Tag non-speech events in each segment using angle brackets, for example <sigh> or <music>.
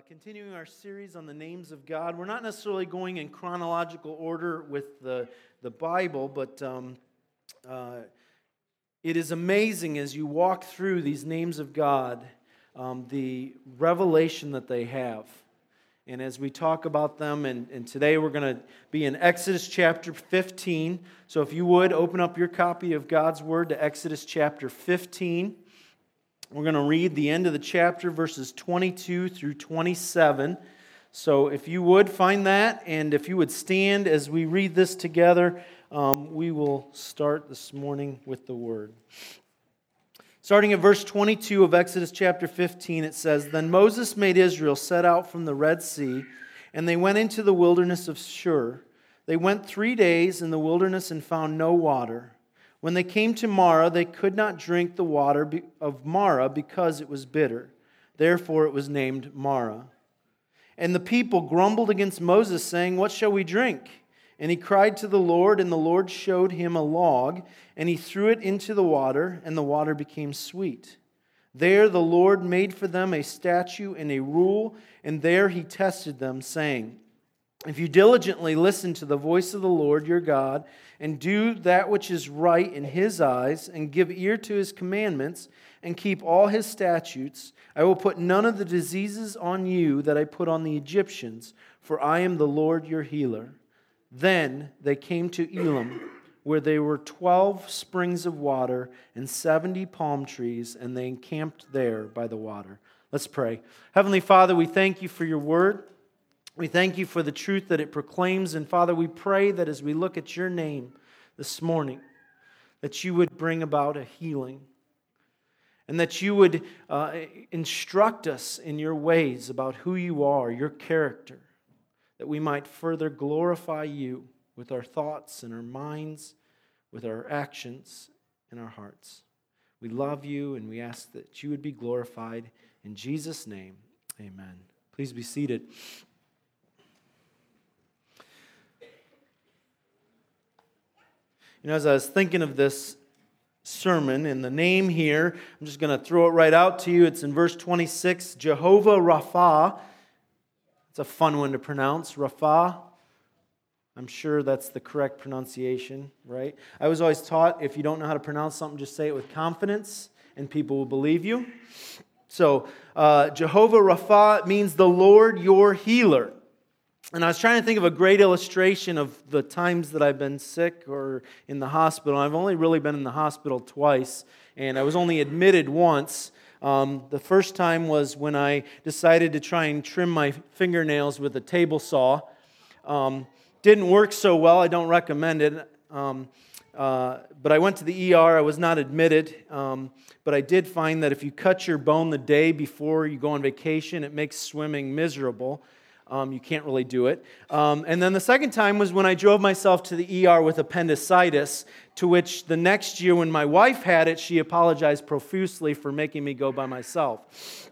uh, continuing our series on the names of God. We're not necessarily going in chronological order with the, the Bible, but um, uh, it is amazing as you walk through these names of God, um, the revelation that they have. And as we talk about them, and, and today we're going to be in Exodus chapter 15. So if you would, open up your copy of God's Word to Exodus chapter 15. We're going to read the end of the chapter, verses 22 through 27. So if you would find that, and if you would stand as we read this together, um, we will start this morning with the word. Starting at verse 22 of Exodus chapter 15, it says Then Moses made Israel set out from the Red Sea, and they went into the wilderness of Shur. They went three days in the wilderness and found no water. When they came to Marah, they could not drink the water of Marah because it was bitter. Therefore, it was named Marah. And the people grumbled against Moses, saying, What shall we drink? And he cried to the Lord, and the Lord showed him a log, and he threw it into the water, and the water became sweet. There the Lord made for them a statute and a rule, and there he tested them, saying, If you diligently listen to the voice of the Lord your God, and do that which is right in his eyes, and give ear to his commandments, and keep all his statutes, I will put none of the diseases on you that I put on the Egyptians, for I am the Lord your healer. Then they came to Elim, where there were twelve springs of water and seventy palm trees, and they encamped there by the water. Let's pray. Heavenly Father, we thank you for your word. We thank you for the truth that it proclaims. And Father, we pray that as we look at your name this morning, that you would bring about a healing and that you would uh, instruct us in your ways about who you are, your character, that we might further glorify you with our thoughts and our minds, with our actions and our hearts. We love you and we ask that you would be glorified. In Jesus' name, amen. Please be seated. You know, as I was thinking of this sermon and the name here, I'm just going to throw it right out to you. It's in verse 26 Jehovah Rapha. It's a fun one to pronounce. Rapha. I'm sure that's the correct pronunciation, right? I was always taught if you don't know how to pronounce something, just say it with confidence and people will believe you. So, uh, Jehovah Rapha means the Lord your healer. And I was trying to think of a great illustration of the times that I've been sick or in the hospital. I've only really been in the hospital twice, and I was only admitted once. Um, the first time was when I decided to try and trim my fingernails with a table saw. Um, didn't work so well. I don't recommend it. Um, uh, but I went to the ER. I was not admitted. Um, but I did find that if you cut your bone the day before you go on vacation, it makes swimming miserable. Um, you can't really do it. Um, and then the second time was when I drove myself to the ER with appendicitis, to which the next year, when my wife had it, she apologized profusely for making me go by myself.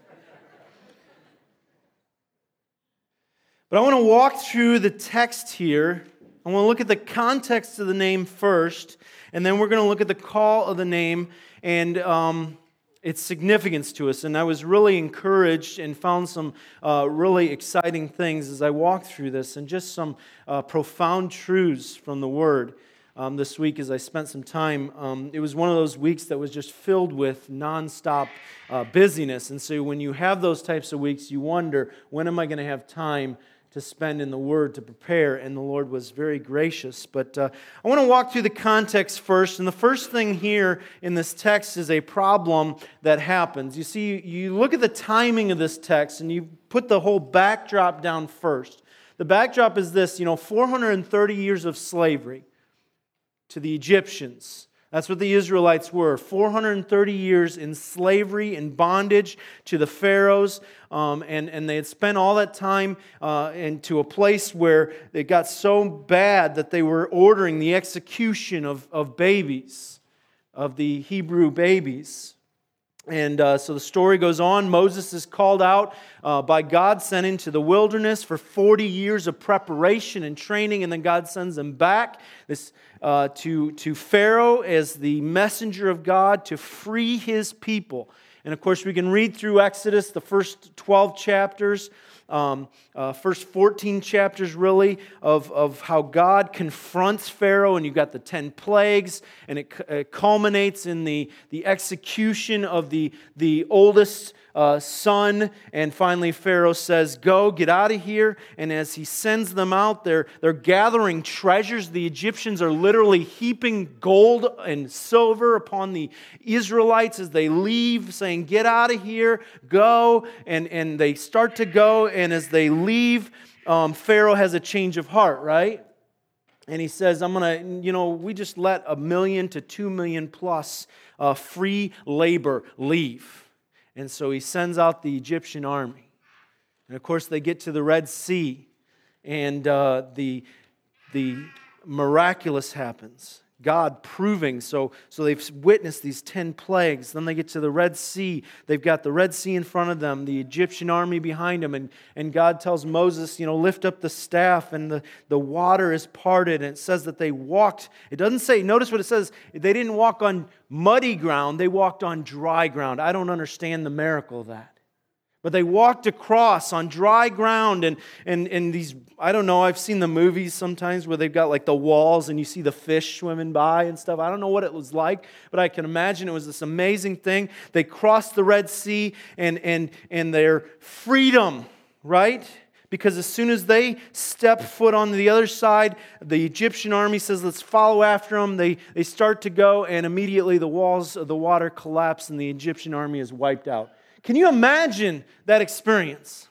But I want to walk through the text here. I want to look at the context of the name first, and then we're going to look at the call of the name. And um, its significance to us. And I was really encouraged and found some uh, really exciting things as I walked through this and just some uh, profound truths from the Word. Um, this week, as I spent some time, um, it was one of those weeks that was just filled with nonstop uh, busyness. And so, when you have those types of weeks, you wonder, when am I going to have time to spend in the Word to prepare, and the Lord was very gracious. But uh, I want to walk through the context first. And the first thing here in this text is a problem that happens. You see, you look at the timing of this text, and you put the whole backdrop down first. The backdrop is this you know, 430 years of slavery to the Egyptians. That's what the Israelites were 430 years in slavery and bondage to the Pharaohs. Um, and, and they had spent all that time uh, into a place where it got so bad that they were ordering the execution of, of babies, of the Hebrew babies. And uh, so the story goes on. Moses is called out uh, by God, sent into the wilderness for 40 years of preparation and training, and then God sends him back this, uh, to, to Pharaoh as the messenger of God to free his people. And of course, we can read through Exodus, the first 12 chapters, um, uh, first 14 chapters, really, of, of how God confronts Pharaoh, and you've got the 10 plagues, and it, it culminates in the, the execution of the, the oldest uh, son. And finally, Pharaoh says, Go, get out of here. And as he sends them out, they're, they're gathering treasures. The Egyptians are literally heaping gold and silver upon the Israelites as they leave, saying, Get out of here, go. And, and they start to go. And as they leave, um, Pharaoh has a change of heart, right? And he says, I'm going to, you know, we just let a million to two million plus uh, free labor leave. And so he sends out the Egyptian army. And of course, they get to the Red Sea, and uh, the, the miraculous happens. God proving. So, so they've witnessed these 10 plagues. Then they get to the Red Sea. They've got the Red Sea in front of them, the Egyptian army behind them. And, and God tells Moses, you know, lift up the staff, and the, the water is parted. And it says that they walked. It doesn't say, notice what it says. They didn't walk on muddy ground, they walked on dry ground. I don't understand the miracle of that. But they walked across on dry ground, and, and, and these, I don't know, I've seen the movies sometimes where they've got like the walls and you see the fish swimming by and stuff. I don't know what it was like, but I can imagine it was this amazing thing. They crossed the Red Sea and, and, and their freedom, right? Because as soon as they step foot on the other side, the Egyptian army says, Let's follow after them. They, they start to go, and immediately the walls of the water collapse, and the Egyptian army is wiped out. Can you imagine that experience?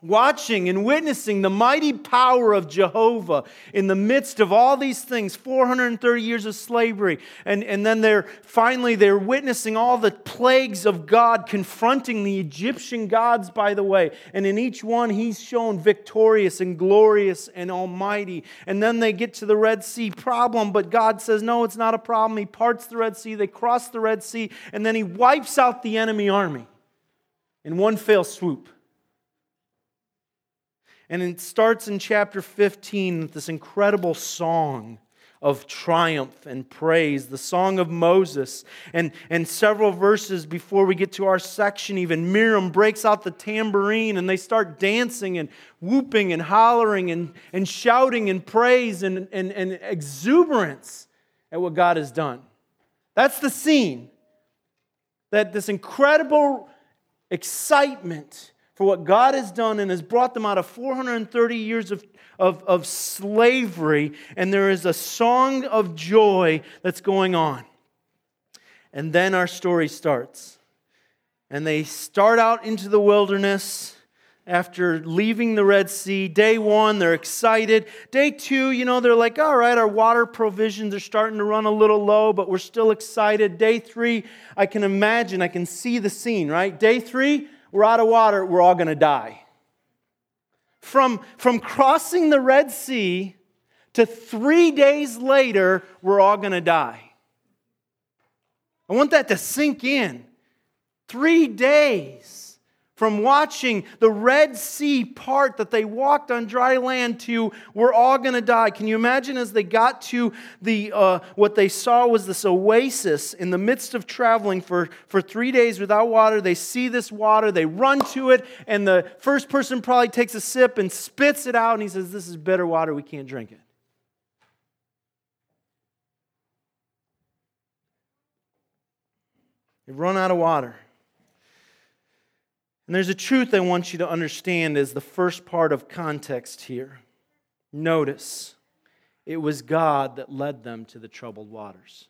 Watching and witnessing the mighty power of Jehovah in the midst of all these things 430 years of slavery. And, and then they're finally they're witnessing all the plagues of God confronting the Egyptian gods, by the way. And in each one, he's shown victorious and glorious and almighty. And then they get to the Red Sea problem, but God says, No, it's not a problem. He parts the Red Sea, they cross the Red Sea, and then he wipes out the enemy army in one fell swoop. And it starts in chapter 15 with this incredible song of triumph and praise, the song of Moses. And, and several verses before we get to our section, even Miriam breaks out the tambourine and they start dancing and whooping and hollering and, and shouting and praise and, and, and exuberance at what God has done. That's the scene. That this incredible excitement for what God has done and has brought them out of 430 years of, of, of slavery, and there is a song of joy that's going on. And then our story starts. And they start out into the wilderness after leaving the Red Sea. Day one, they're excited. Day two, you know, they're like, all right, our water provisions are starting to run a little low, but we're still excited. Day three, I can imagine, I can see the scene, right? Day three, we're out of water, we're all going to die. From, from crossing the Red Sea to three days later, we're all going to die. I want that to sink in. Three days from watching the Red Sea part that they walked on dry land to we're all going to die. Can you imagine as they got to the uh, what they saw was this oasis in the midst of traveling for, for three days without water? They see this water, they run to it, and the first person probably takes a sip and spits it out, and he says, "This is bitter water. We can't drink it." They've run out of water. And there's a truth I want you to understand as the first part of context here. Notice, it was God that led them to the troubled waters.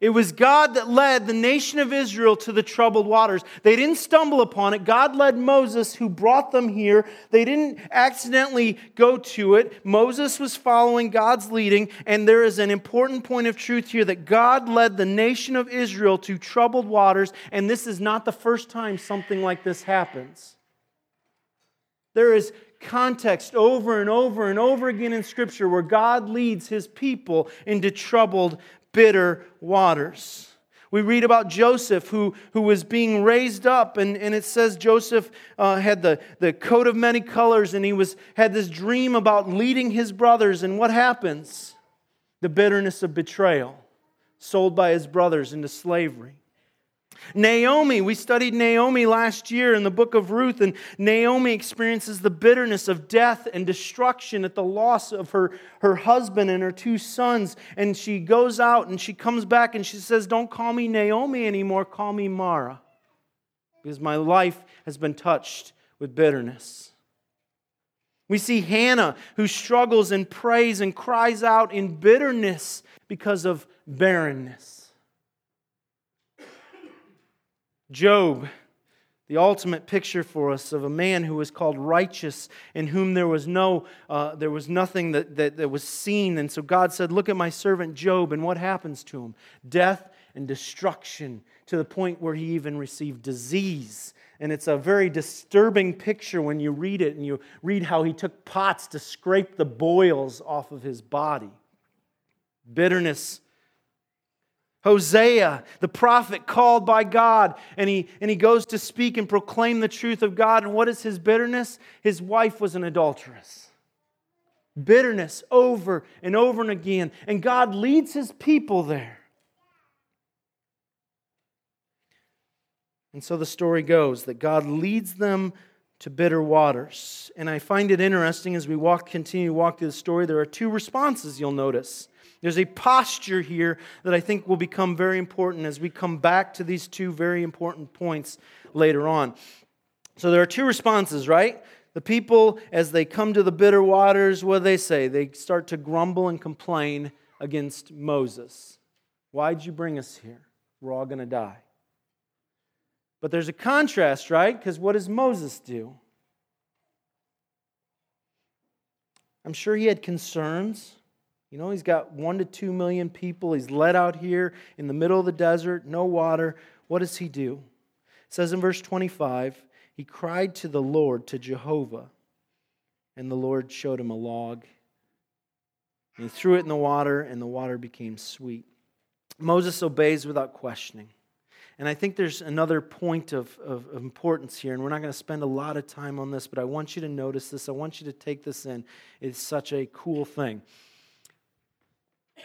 It was God that led the nation of Israel to the troubled waters. They didn't stumble upon it. God led Moses, who brought them here. They didn't accidentally go to it. Moses was following God's leading, and there is an important point of truth here that God led the nation of Israel to troubled waters, and this is not the first time something like this happens. There is context over and over and over again in Scripture where God leads his people into troubled bitter waters. We read about Joseph who, who was being raised up, and, and it says Joseph uh, had the, the coat of many colors, and he was, had this dream about leading his brothers. And what happens? The bitterness of betrayal, sold by his brothers into slavery. Naomi, we studied Naomi last year in the book of Ruth, and Naomi experiences the bitterness of death and destruction at the loss of her, her husband and her two sons. And she goes out and she comes back and she says, Don't call me Naomi anymore, call me Mara, because my life has been touched with bitterness. We see Hannah, who struggles and prays and cries out in bitterness because of barrenness. Job, the ultimate picture for us of a man who was called righteous, in whom there was no, uh, there was nothing that, that, that was seen. And so God said, Look at my servant Job, and what happens to him? Death and destruction, to the point where he even received disease. And it's a very disturbing picture when you read it and you read how he took pots to scrape the boils off of his body. Bitterness Hosea, the prophet called by God, and he, and he goes to speak and proclaim the truth of God. And what is his bitterness? His wife was an adulteress. Bitterness over and over and again. And God leads his people there. And so the story goes that God leads them to bitter waters. And I find it interesting as we walk, continue to walk through the story, there are two responses you'll notice. There's a posture here that I think will become very important as we come back to these two very important points later on. So there are two responses, right? The people, as they come to the bitter waters, what do they say? They start to grumble and complain against Moses. Why'd you bring us here? We're all going to die. But there's a contrast, right? Because what does Moses do? I'm sure he had concerns. You know, he's got one to two million people. He's led out here in the middle of the desert, no water. What does he do? It says in verse 25, he cried to the Lord, to Jehovah, and the Lord showed him a log. And he threw it in the water, and the water became sweet. Moses obeys without questioning. And I think there's another point of, of, of importance here, and we're not going to spend a lot of time on this, but I want you to notice this. I want you to take this in. It's such a cool thing.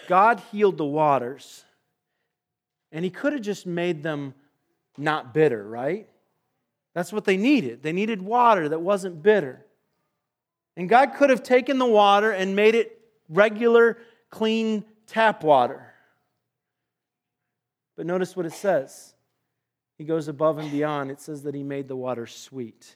God healed the waters, and He could have just made them not bitter, right? That's what they needed. They needed water that wasn't bitter. And God could have taken the water and made it regular, clean tap water. But notice what it says. He goes above and beyond. It says that He made the water sweet.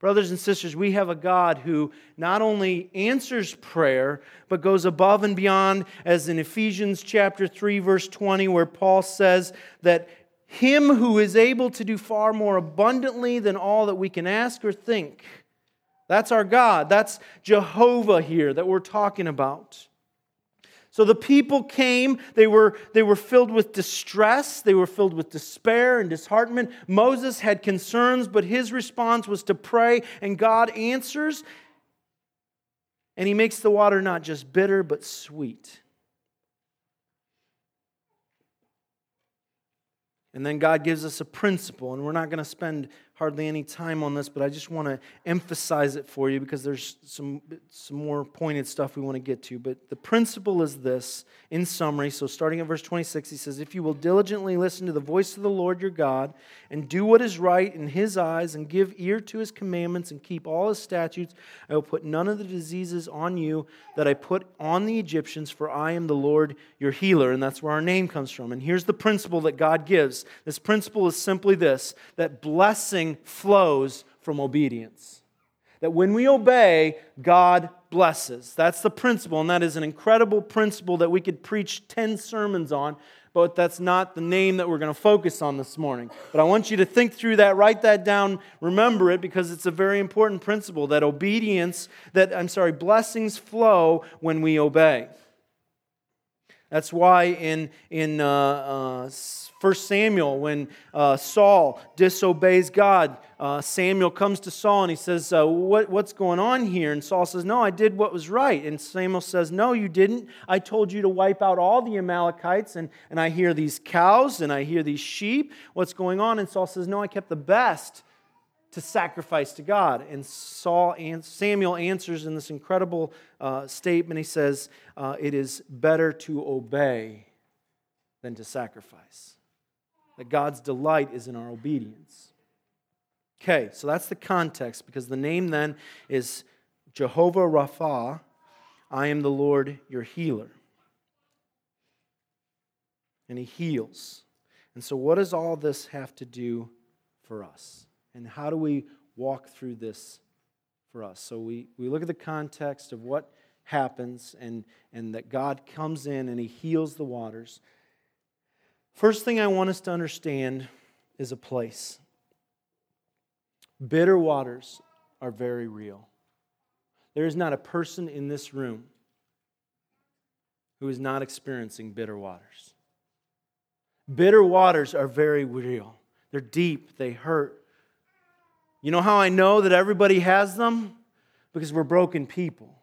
Brothers and sisters, we have a God who not only answers prayer, but goes above and beyond, as in Ephesians chapter 3, verse 20, where Paul says that him who is able to do far more abundantly than all that we can ask or think. That's our God. That's Jehovah here that we're talking about. So the people came, they were, they were filled with distress, they were filled with despair and disheartenment. Moses had concerns, but his response was to pray, and God answers. And he makes the water not just bitter, but sweet. And then God gives us a principle, and we're not going to spend hardly any time on this, but I just want to emphasize it for you because there's some, some more pointed stuff we want to get to. But the principle is this in summary. So, starting at verse 26, he says, If you will diligently listen to the voice of the Lord your God and do what is right in his eyes and give ear to his commandments and keep all his statutes, I will put none of the diseases on you that I put on the Egyptians, for I am the Lord your healer. And that's where our name comes from. And here's the principle that God gives this principle is simply this that blessing blessing flows from obedience. That when we obey, God blesses. That's the principle, and that is an incredible principle that we could preach 10 sermons on, but that's not the name that we're going to focus on this morning. But I want you to think through that, write that down, remember it, because it's a very important principle that obedience, that, I'm sorry, blessings flow when we obey. That's why in, in uh, uh, 1 Samuel, when uh, Saul disobeys God, uh, Samuel comes to Saul and he says, uh, what, What's going on here? And Saul says, No, I did what was right. And Samuel says, No, you didn't. I told you to wipe out all the Amalekites, and, and I hear these cows and I hear these sheep. What's going on? And Saul says, No, I kept the best to sacrifice to God. And Saul Samuel answers in this incredible uh, statement. He says, uh, "It is better to obey than to sacrifice." that God's delight is in our obedience. Okay, so that's the context because the name then is Jehovah Rapha. I am the Lord your healer. And he heals. And so, what does all this have to do for us? And how do we walk through this for us? So, we, we look at the context of what happens and, and that God comes in and he heals the waters. First thing I want us to understand is a place. Bitter waters are very real. There is not a person in this room who is not experiencing bitter waters. Bitter waters are very real. They're deep, they hurt. You know how I know that everybody has them? Because we're broken people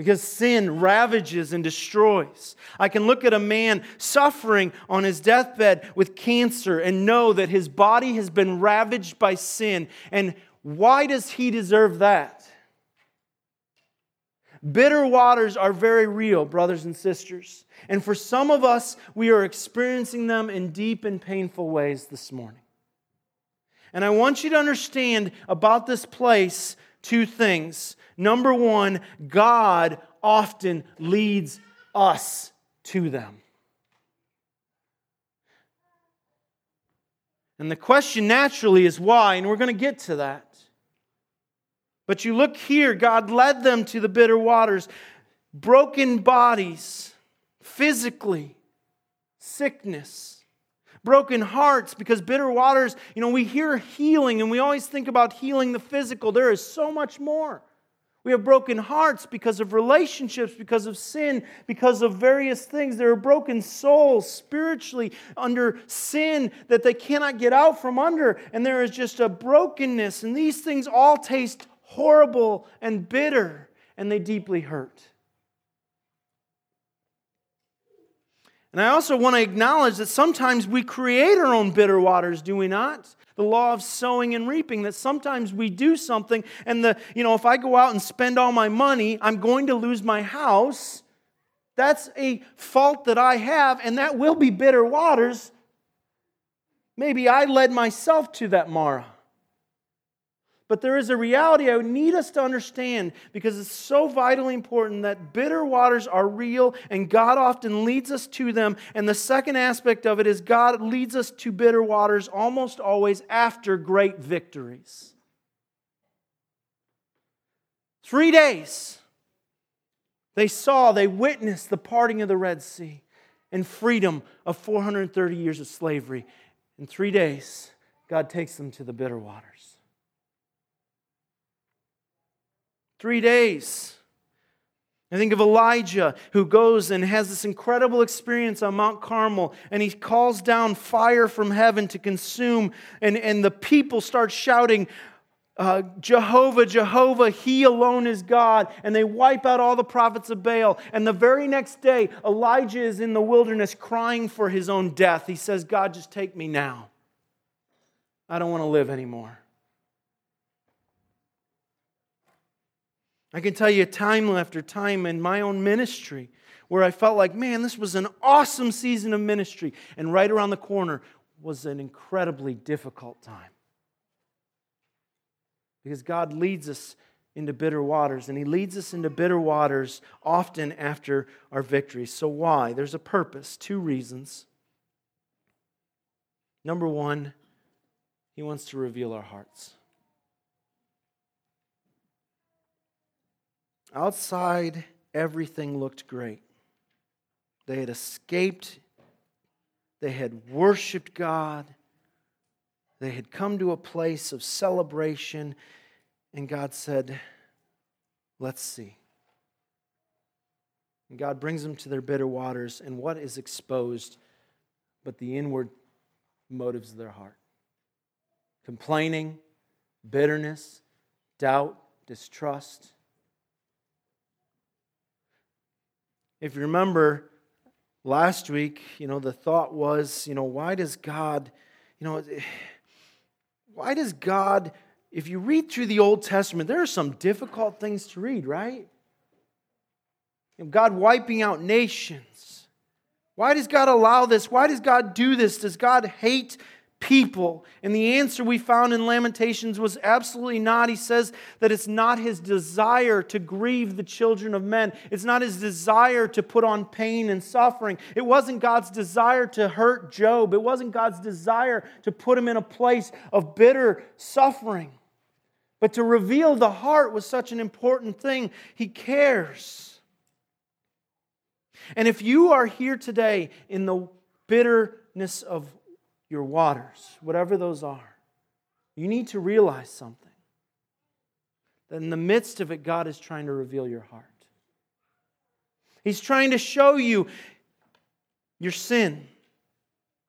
because sin ravages and destroys. I can look at a man suffering on his deathbed with cancer and know that his body has been ravaged by sin. And why does he deserve that? Bitter waters are very real, brothers and sisters. And for some of us, we are experiencing them in deep and painful ways this morning. And I want you to understand about this place two things. Number one, God often leads us to them. And the question naturally is why, and we're going to get to that. But you look here, God led them to the bitter waters, broken bodies, physically, sickness broken hearts because bitter waters, you know, we hear healing and we always think about healing the physical. There is so much more. We have broken hearts because of relationships, because of sin, because of various things. There are broken souls spiritually under sin that they cannot get out from under. And there is just a brokenness. And these things all taste horrible and bitter, and they deeply hurt. And I also want to acknowledge that sometimes we create our own bitter waters, do we not? The law of sowing and reaping, that sometimes we do something, and the, you know, if I go out and spend all my money, I'm going to lose my house. That's a fault that I have, and that will be bitter waters. Maybe I led myself to that Marah. But there is a reality I need us to understand because it's so vitally important that bitter waters are real and God often leads us to them. And the second aspect of it is God leads us to bitter waters almost always after great victories. Three days, they saw, they witnessed the parting of the Red Sea and freedom of 430 years of slavery. In three days, God takes them to the bitter waters. Three days. I think of Elijah who goes and has this incredible experience on Mount Carmel, and he calls down fire from heaven to consume, and, and the people start shouting, uh, Jehovah, Jehovah, He alone is God. And they wipe out all the prophets of Baal. And the very next day, Elijah is in the wilderness crying for his own death. He says, God, just take me now. I don't want to live anymore. I can tell you time after time in my own ministry where I felt like, man, this was an awesome season of ministry. And right around the corner was an incredibly difficult time. Because God leads us into bitter waters, and He leads us into bitter waters often after our victories. So, why? There's a purpose, two reasons. Number one, He wants to reveal our hearts. Outside, everything looked great. They had escaped, they had worshiped God, they had come to a place of celebration, and God said, Let's see. And God brings them to their bitter waters, and what is exposed but the inward motives of their heart? Complaining, bitterness, doubt, distrust. If you remember last week, you know, the thought was, you know, why does God, you know, <sighs> why does God, if you read through the Old Testament, there are some difficult things to read, right? God wiping out nations, Why does God allow this? Why does God do this? Does God hate people? And the answer we found in Lamentations was absolutely not. He says that it's not his desire to grieve the children of men, it's not his desire to put on pain and suffering. It wasn't God's desire to hurt Job, it wasn't God's desire to put him in a place of bitter suffering. But to reveal the heart was such an important thing. He cares. And if you are here today in the bitterness of your waters, whatever those are, you need to realize something. That in the midst of it, God is trying to reveal your heart. He's trying to show you your sin.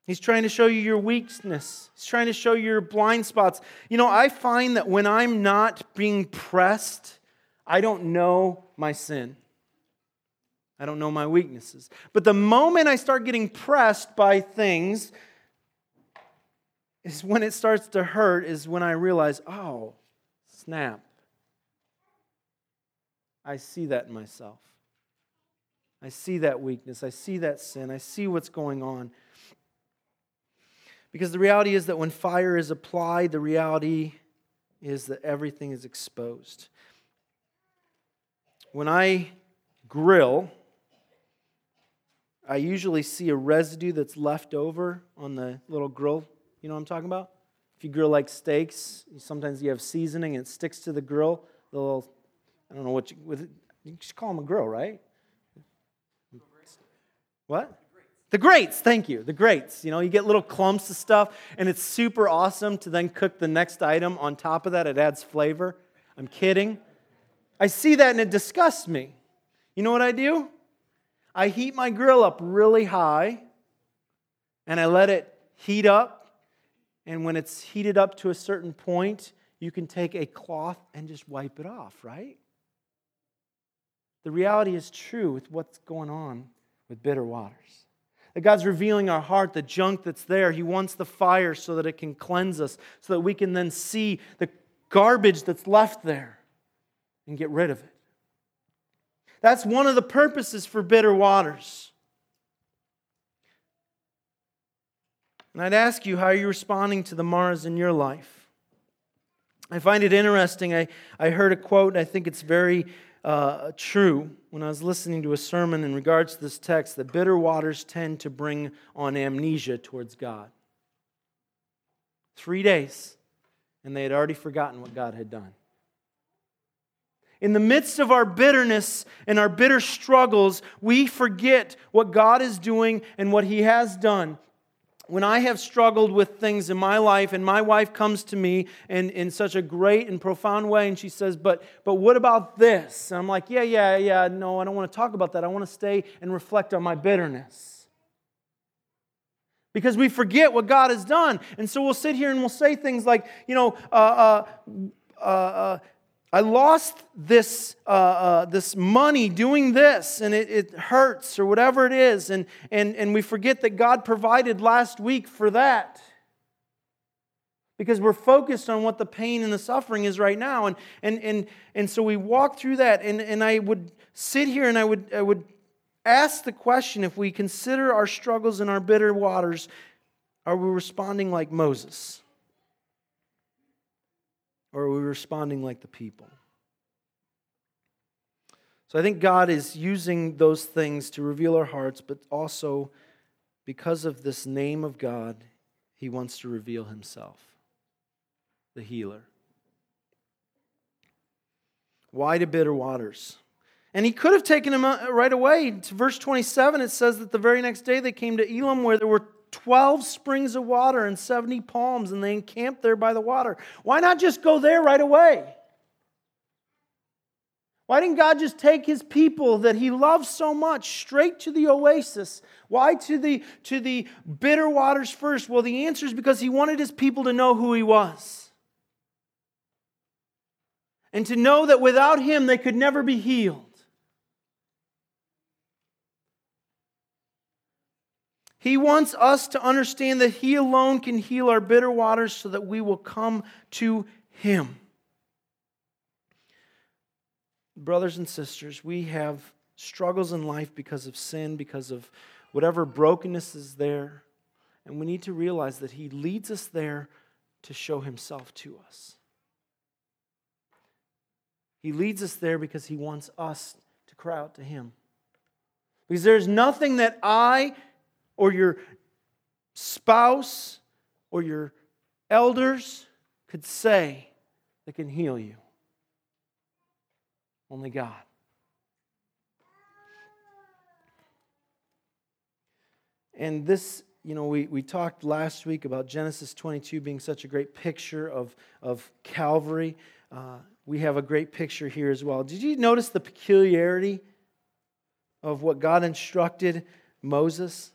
He's trying to show you your weakness. He's trying to show you your blind spots. You know, I find that when I'm not being pressed, I don't know my sin. I don't know my weaknesses. But the moment I start getting pressed by things, is when it starts to hurt, is when I realize, oh, snap. I see that in myself. I see that weakness. I see that sin. I see what's going on. Because the reality is that when fire is applied, the reality is that everything is exposed. When I grill, I usually see a residue that's left over on the little grill you know what I'm talking about? If you grill like steaks, sometimes you have seasoning and it sticks to the grill. The little, I don't know what you, with, you just call them a grill, right? What? The grates, thank you. The grates. You know, you get little clumps of stuff, and it's super awesome to then cook the next item on top of that. It adds flavor. I'm kidding. I see that and it disgusts me. You know what I do? I heat my grill up really high and I let it heat up and when it's heated up to a certain point, you can take a cloth and just wipe it off, right? The reality is true with what's going on with bitter waters. That God's revealing our heart, the junk that's there. He wants the fire so that it can cleanse us, so that we can then see the garbage that's left there and get rid of it. That's one of the purposes for bitter waters. And I'd ask you, how are you responding to the Marahs in your life? I find it interesting. I, I heard a quote, and I think it's very uh, true when I was listening to a sermon in regards to this text that bitter waters tend to bring on amnesia towards God. Three days, and they had already forgotten what God had done. In the midst of our bitterness and our bitter struggles, we forget what God is doing and what He has done when I have struggled with things in my life, and my wife comes to me in, in such a great and profound way, and she says, but, but what about this? And I'm like, Yeah, yeah, yeah, no, I don't want to talk about that. I want to stay and reflect on my bitterness. Because we forget what God has done. And so we'll sit here and we'll say things like, you know, uh, uh, uh, uh I lost this, uh, uh, this money doing this, and it, it hurts, or whatever it is. And, and, and we forget that God provided last week for that. Because we're focused on what the pain and the suffering is right now. And, and, and, and so we walk through that. And, and I would sit here and I would, I would ask the question if we consider our struggles and our bitter waters, are we responding like Moses? Or are we responding like the people? So I think God is using those things to reveal our hearts, but also because of this name of God, He wants to reveal Himself, the healer. Why to bitter waters? And he could have taken him uh, right away. To verse 27, it says that the very next day they came to Elim where there were 12 springs of water and 70 palms, and they encamped there by the water. Why not just go there right away? Why didn't God just take his people that he loves so much straight to the oasis? Why to the, to the bitter waters first? Well, the answer is because he wanted his people to know who he was. And to know that without him they could never be healed. He wants us to understand that He alone can heal our bitter waters so that we will come to Him. Brothers and sisters, we have struggles in life because of sin, because of whatever brokenness is there. And we need to realize that He leads us there to show Himself to us. He leads us there because He wants us to cry out to Him. Because there's nothing that I or your spouse or your elders could say that can heal you. Only God. And this, you know, we, we talked last week about Genesis 22 being such a great picture of, of Calvary. Uh, we have a great picture here as well. Did you notice the peculiarity of what God instructed Moses?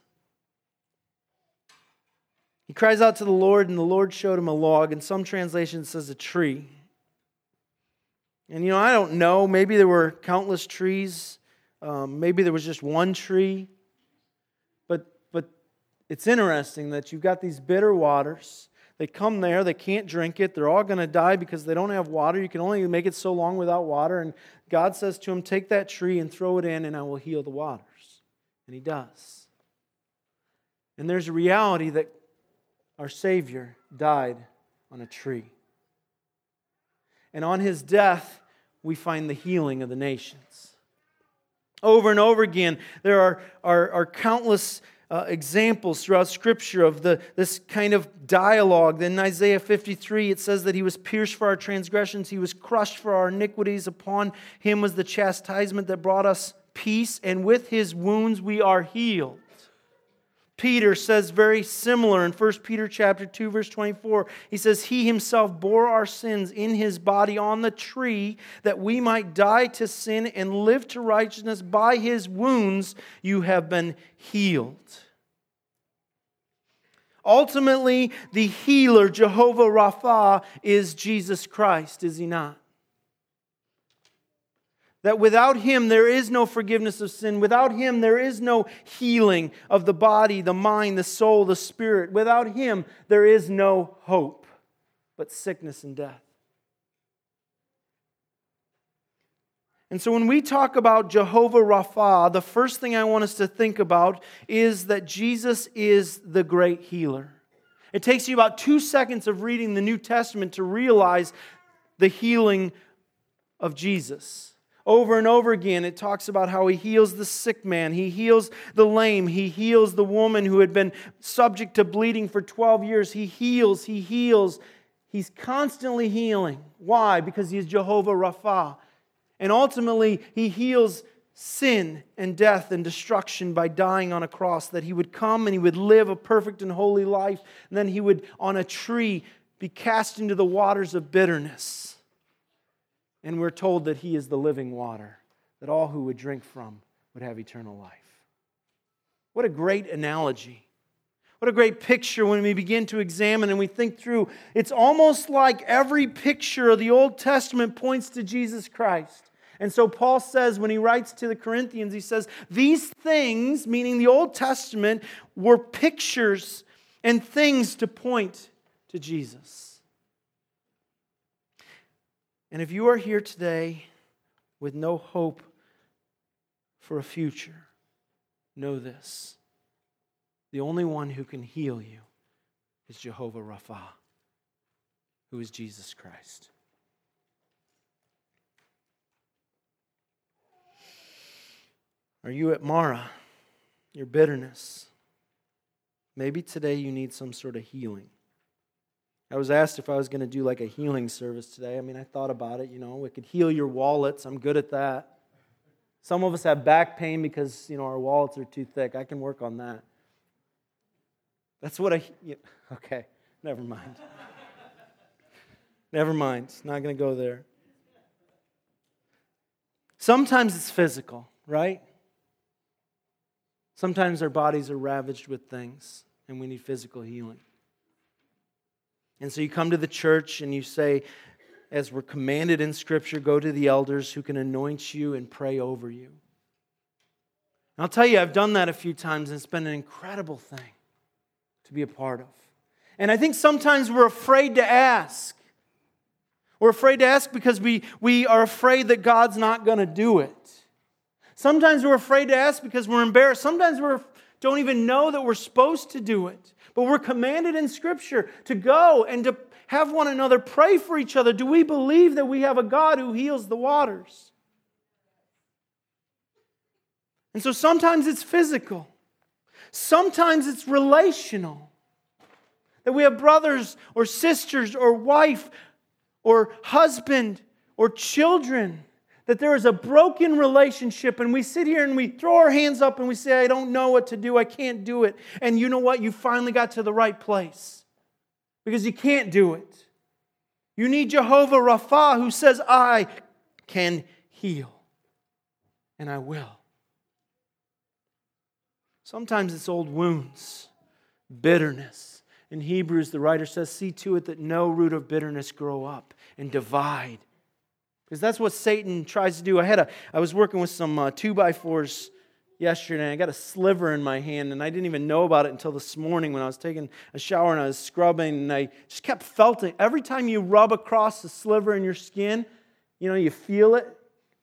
He cries out to the Lord, and the Lord showed him a log. In some translations, says a tree. And you know, I don't know. Maybe there were countless trees. Um, maybe there was just one tree. But, but it's interesting that you've got these bitter waters. They come there, they can't drink it. They're all going to die because they don't have water. You can only make it so long without water. And God says to him, Take that tree and throw it in, and I will heal the waters. And he does. And there's a reality that our Savior died on a tree. And on his death, we find the healing of the nations. Over and over again, there are, are, are countless uh, examples throughout Scripture of the, this kind of dialogue. In Isaiah 53, it says that he was pierced for our transgressions, he was crushed for our iniquities. Upon him was the chastisement that brought us peace, and with his wounds we are healed. Peter says very similar in 1 Peter chapter 2 verse 24. He says he himself bore our sins in his body on the tree that we might die to sin and live to righteousness by his wounds you have been healed. Ultimately, the healer Jehovah Rapha is Jesus Christ, is he not? That without Him, there is no forgiveness of sin. Without Him, there is no healing of the body, the mind, the soul, the spirit. Without Him, there is no hope but sickness and death. And so when we talk about Jehovah Rapha, the first thing I want us to think about is that Jesus is the great healer. It takes you about two seconds of reading the New Testament to realize the healing of Jesus. Over and over again, it talks about how he heals the sick man, he heals the lame, he heals the woman who had been subject to bleeding for 12 years. He heals, he heals. He's constantly healing. Why? Because he is Jehovah Rapha. And ultimately, he heals sin and death and destruction by dying on a cross, that he would come and he would live a perfect and holy life, and then he would, on a tree, be cast into the waters of bitterness and we're told that He is the living water, that all who would drink from would have eternal life. What a great analogy. What a great picture when we begin to examine and we think through. It's almost like every picture of the Old Testament points to Jesus Christ. And so Paul says, when he writes to the Corinthians, he says, These things, meaning the Old Testament, were pictures and things to point to Jesus. And if you are here today with no hope for a future, know this the only one who can heal you is Jehovah Rapha, who is Jesus Christ. Are you at Marah? Your bitterness. Maybe today you need some sort of healing. I was asked if I was going to do like a healing service today. I mean, I thought about it, you know, it could heal your wallets. I'm good at that. Some of us have back pain because, you know, our wallets are too thick. I can work on that. That's what I, okay, never mind. never mind. It's not going to go there. Sometimes it's physical, right? Sometimes our bodies are ravaged with things and we need physical healing. And so you come to the church and you say, as we're commanded in Scripture, go to the elders who can anoint you and pray over you. And I'll tell you, I've done that a few times, and it's been an incredible thing to be a part of. And I think sometimes we're afraid to ask. We're afraid to ask because we, we are afraid that God's not going to do it. Sometimes we're afraid to ask because we're embarrassed. Sometimes we're don't even know that we're supposed to do it. But we're commanded in Scripture to go and to have one another pray for each other. Do we believe that we have a God who heals the waters? And so sometimes it's physical, sometimes it's relational. That we have brothers or sisters or wife or husband or children that there is a broken relationship and we sit here and we throw our hands up and we say, I don't know what to do, I can't do it. And you know what? You finally got to the right place because you can't do it. You need Jehovah Rapha who says, I can heal and I will. Sometimes it's old wounds, bitterness. In Hebrews, the writer says, See to it that no root of bitterness grow up and divide because that's what Satan tries to do. I had a, I was working with some uh, two by fours yesterday, and I got a sliver in my hand, and I didn't even know about it until this morning when I was taking a shower and I was scrubbing, and I just kept felt it. Every time you rub across the sliver in your skin, you know, you feel it,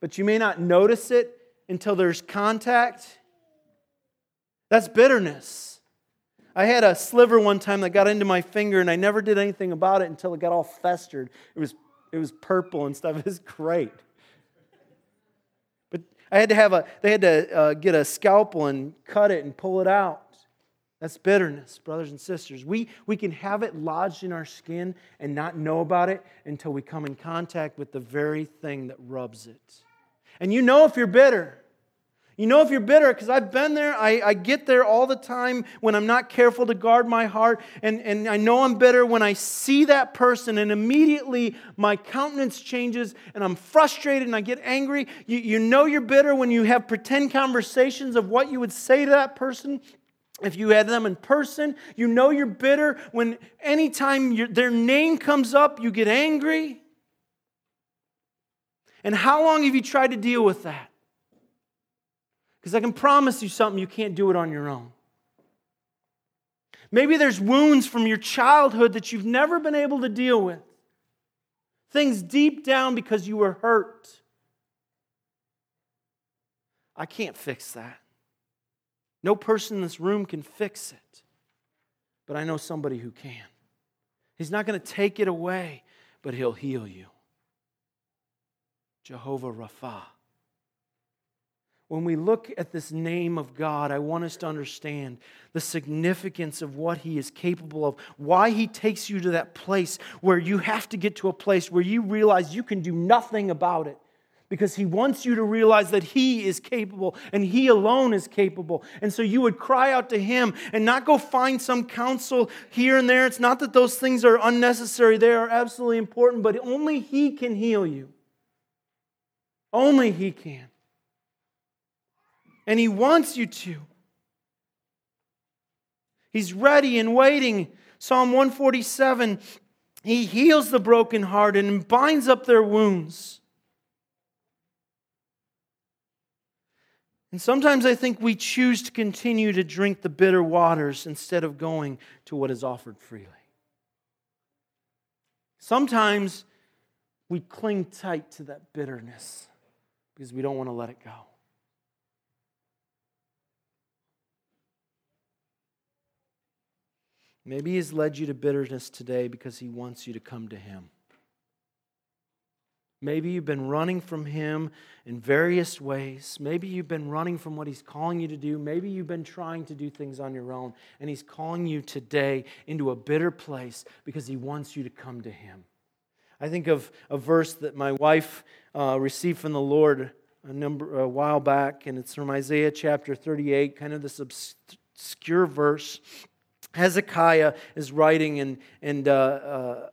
but you may not notice it until there's contact. That's bitterness. I had a sliver one time that got into my finger, and I never did anything about it until it got all festered. It was it was purple and stuff. <laughs> It was great. But I had to have a, they had to uh, get a scalpel and cut it and pull it out. That's bitterness, brothers and sisters. We, we can have it lodged in our skin and not know about it until we come in contact with the very thing that rubs it. And you know if you're bitter. You know, if you're bitter, because I've been there, I, I get there all the time when I'm not careful to guard my heart. And, and I know I'm bitter when I see that person, and immediately my countenance changes, and I'm frustrated and I get angry. You, you know you're bitter when you have pretend conversations of what you would say to that person. If you had them in person, you know you're bitter when anytime their name comes up, you get angry. And how long have you tried to deal with that? Because I can promise you something, you can't do it on your own. Maybe there's wounds from your childhood that you've never been able to deal with. Things deep down because you were hurt. I can't fix that. No person in this room can fix it. But I know somebody who can. He's not going to take it away, but he'll heal you. Jehovah Rapha when we look at this name of God, I want us to understand the significance of what He is capable of, why He takes you to that place where you have to get to a place where you realize you can do nothing about it. Because he wants you to realize that he is capable and he alone is capable. And so you would cry out to him and not go find some counsel here and there. It's not that those things are unnecessary, they are absolutely important, but only he can heal you. Only he can and He wants you to. He's ready and waiting. Psalm 147 He heals the brokenhearted and binds up their wounds. And sometimes I think we choose to continue to drink the bitter waters instead of going to what is offered freely. Sometimes we cling tight to that bitterness because we don't want to let it go. Maybe He's led you to bitterness today because He wants you to come to Him. Maybe you've been running from Him in various ways. Maybe you've been running from what He's calling you to do. Maybe you've been trying to do things on your own. And He's calling you today into a bitter place because He wants you to come to Him. I think of a verse that my wife uh, received from the Lord a, number, a while back, and it's from Isaiah chapter 38, kind of this obscure verse. Hezekiah is writing, and, and, uh, uh,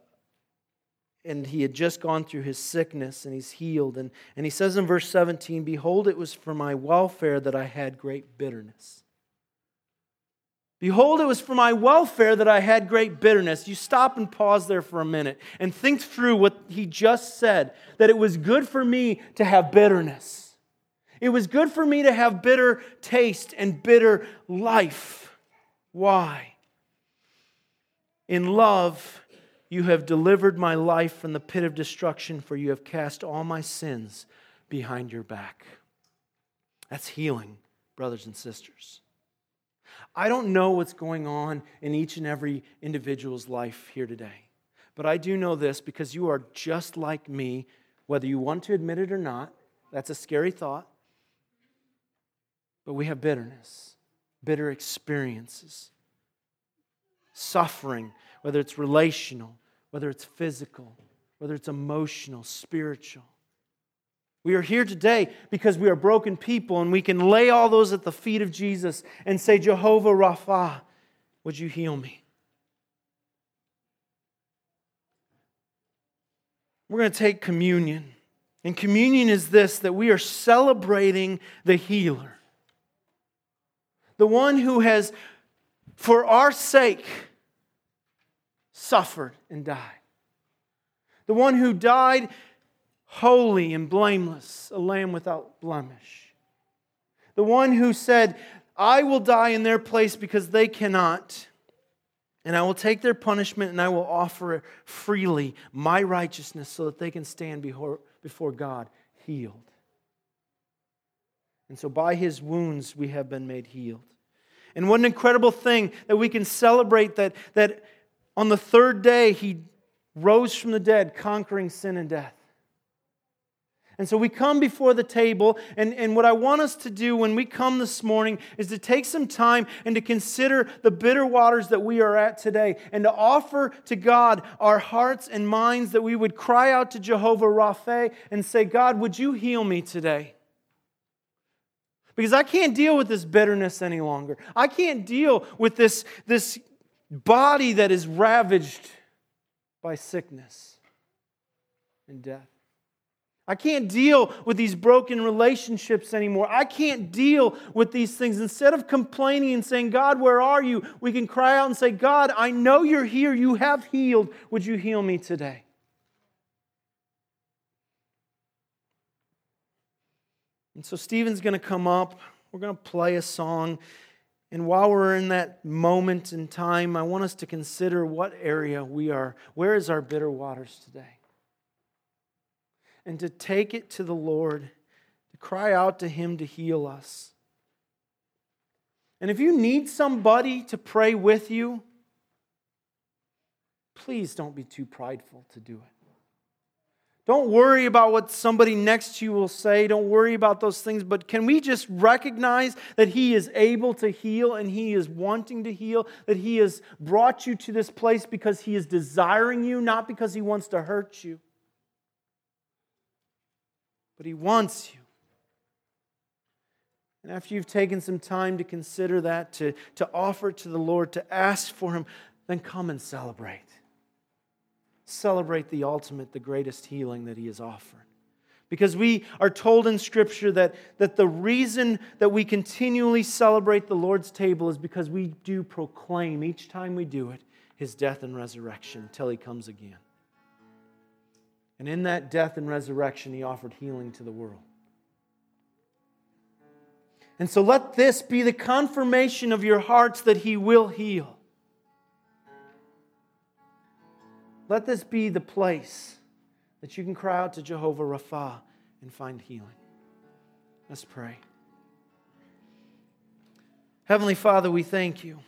and he had just gone through his sickness and he's healed. And, and he says in verse 17, Behold, it was for my welfare that I had great bitterness. Behold, it was for my welfare that I had great bitterness. You stop and pause there for a minute and think through what he just said that it was good for me to have bitterness. It was good for me to have bitter taste and bitter life. Why? In love, you have delivered my life from the pit of destruction, for you have cast all my sins behind your back. That's healing, brothers and sisters. I don't know what's going on in each and every individual's life here today. But I do know this because you are just like me, whether you want to admit it or not. That's a scary thought. But we have bitterness, bitter experiences, suffering, whether it's relational, whether it's physical, whether it's emotional, spiritual. We are here today because we are broken people and we can lay all those at the feet of Jesus and say, Jehovah Rapha, would you heal me? We're going to take communion. And communion is this that we are celebrating the healer, the one who has, for our sake, suffered and died, the one who died holy and blameless, a lamb without blemish. The one who said, I will die in their place because they cannot, and I will take their punishment and I will offer it freely my righteousness so that they can stand before, before God healed. And so by his wounds we have been made healed. And what an incredible thing that we can celebrate that, that on the third day he rose from the dead, conquering sin and death. And so we come before the table, and, and what I want us to do when we come this morning is to take some time and to consider the bitter waters that we are at today, and to offer to God our hearts and minds that we would cry out to Jehovah Rapha and say, God, would you heal me today? Because I can't deal with this bitterness any longer. I can't deal with this, this body that is ravaged by sickness and death. I can't deal with these broken relationships anymore. I can't deal with these things. Instead of complaining and saying, God, where are you? We can cry out and say, God, I know you're here. You have healed. Would you heal me today? And so Stephen's going to come up. We're going to play a song. And while we're in that moment in time, I want us to consider what area we are. Where is our bitter waters today? and to take it to the Lord, to cry out to Him to heal us. And if you need somebody to pray with you, please don't be too prideful to do it. Don't worry about what somebody next to you will say. Don't worry about those things. But can we just recognize that He is able to heal and He is wanting to heal? That He has brought you to this place because He is desiring you, not because He wants to hurt you but He wants you. And after you've taken some time to consider that, to, to offer to the Lord, to ask for Him, then come and celebrate. Celebrate the ultimate, the greatest healing that He has offered. Because we are told in Scripture that, that the reason that we continually celebrate the Lord's table is because we do proclaim each time we do it His death and resurrection till He comes again. And in that death and resurrection, he offered healing to the world. And so let this be the confirmation of your hearts that he will heal. Let this be the place that you can cry out to Jehovah Rapha and find healing. Let's pray. Heavenly Father, we thank you.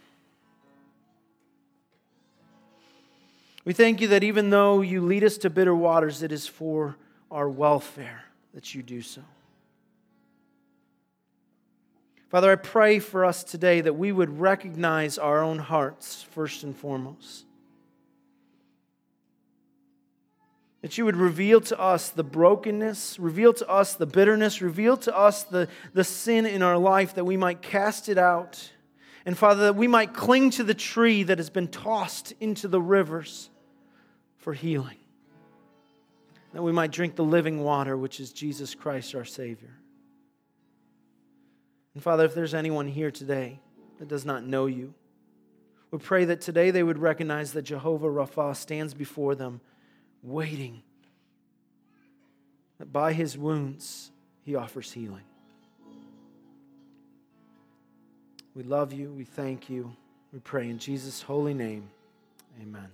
We thank you that even though you lead us to bitter waters, it is for our welfare that you do so. Father, I pray for us today that we would recognize our own hearts first and foremost. That you would reveal to us the brokenness, reveal to us the bitterness, reveal to us the, the sin in our life that we might cast it out. And Father, that we might cling to the tree that has been tossed into the rivers for healing. That we might drink the living water, which is Jesus Christ our Savior. And Father, if there's anyone here today that does not know you, we pray that today they would recognize that Jehovah Rapha stands before them, waiting. That by his wounds, he offers healing. We love you. We thank you. We pray in Jesus' holy name. Amen.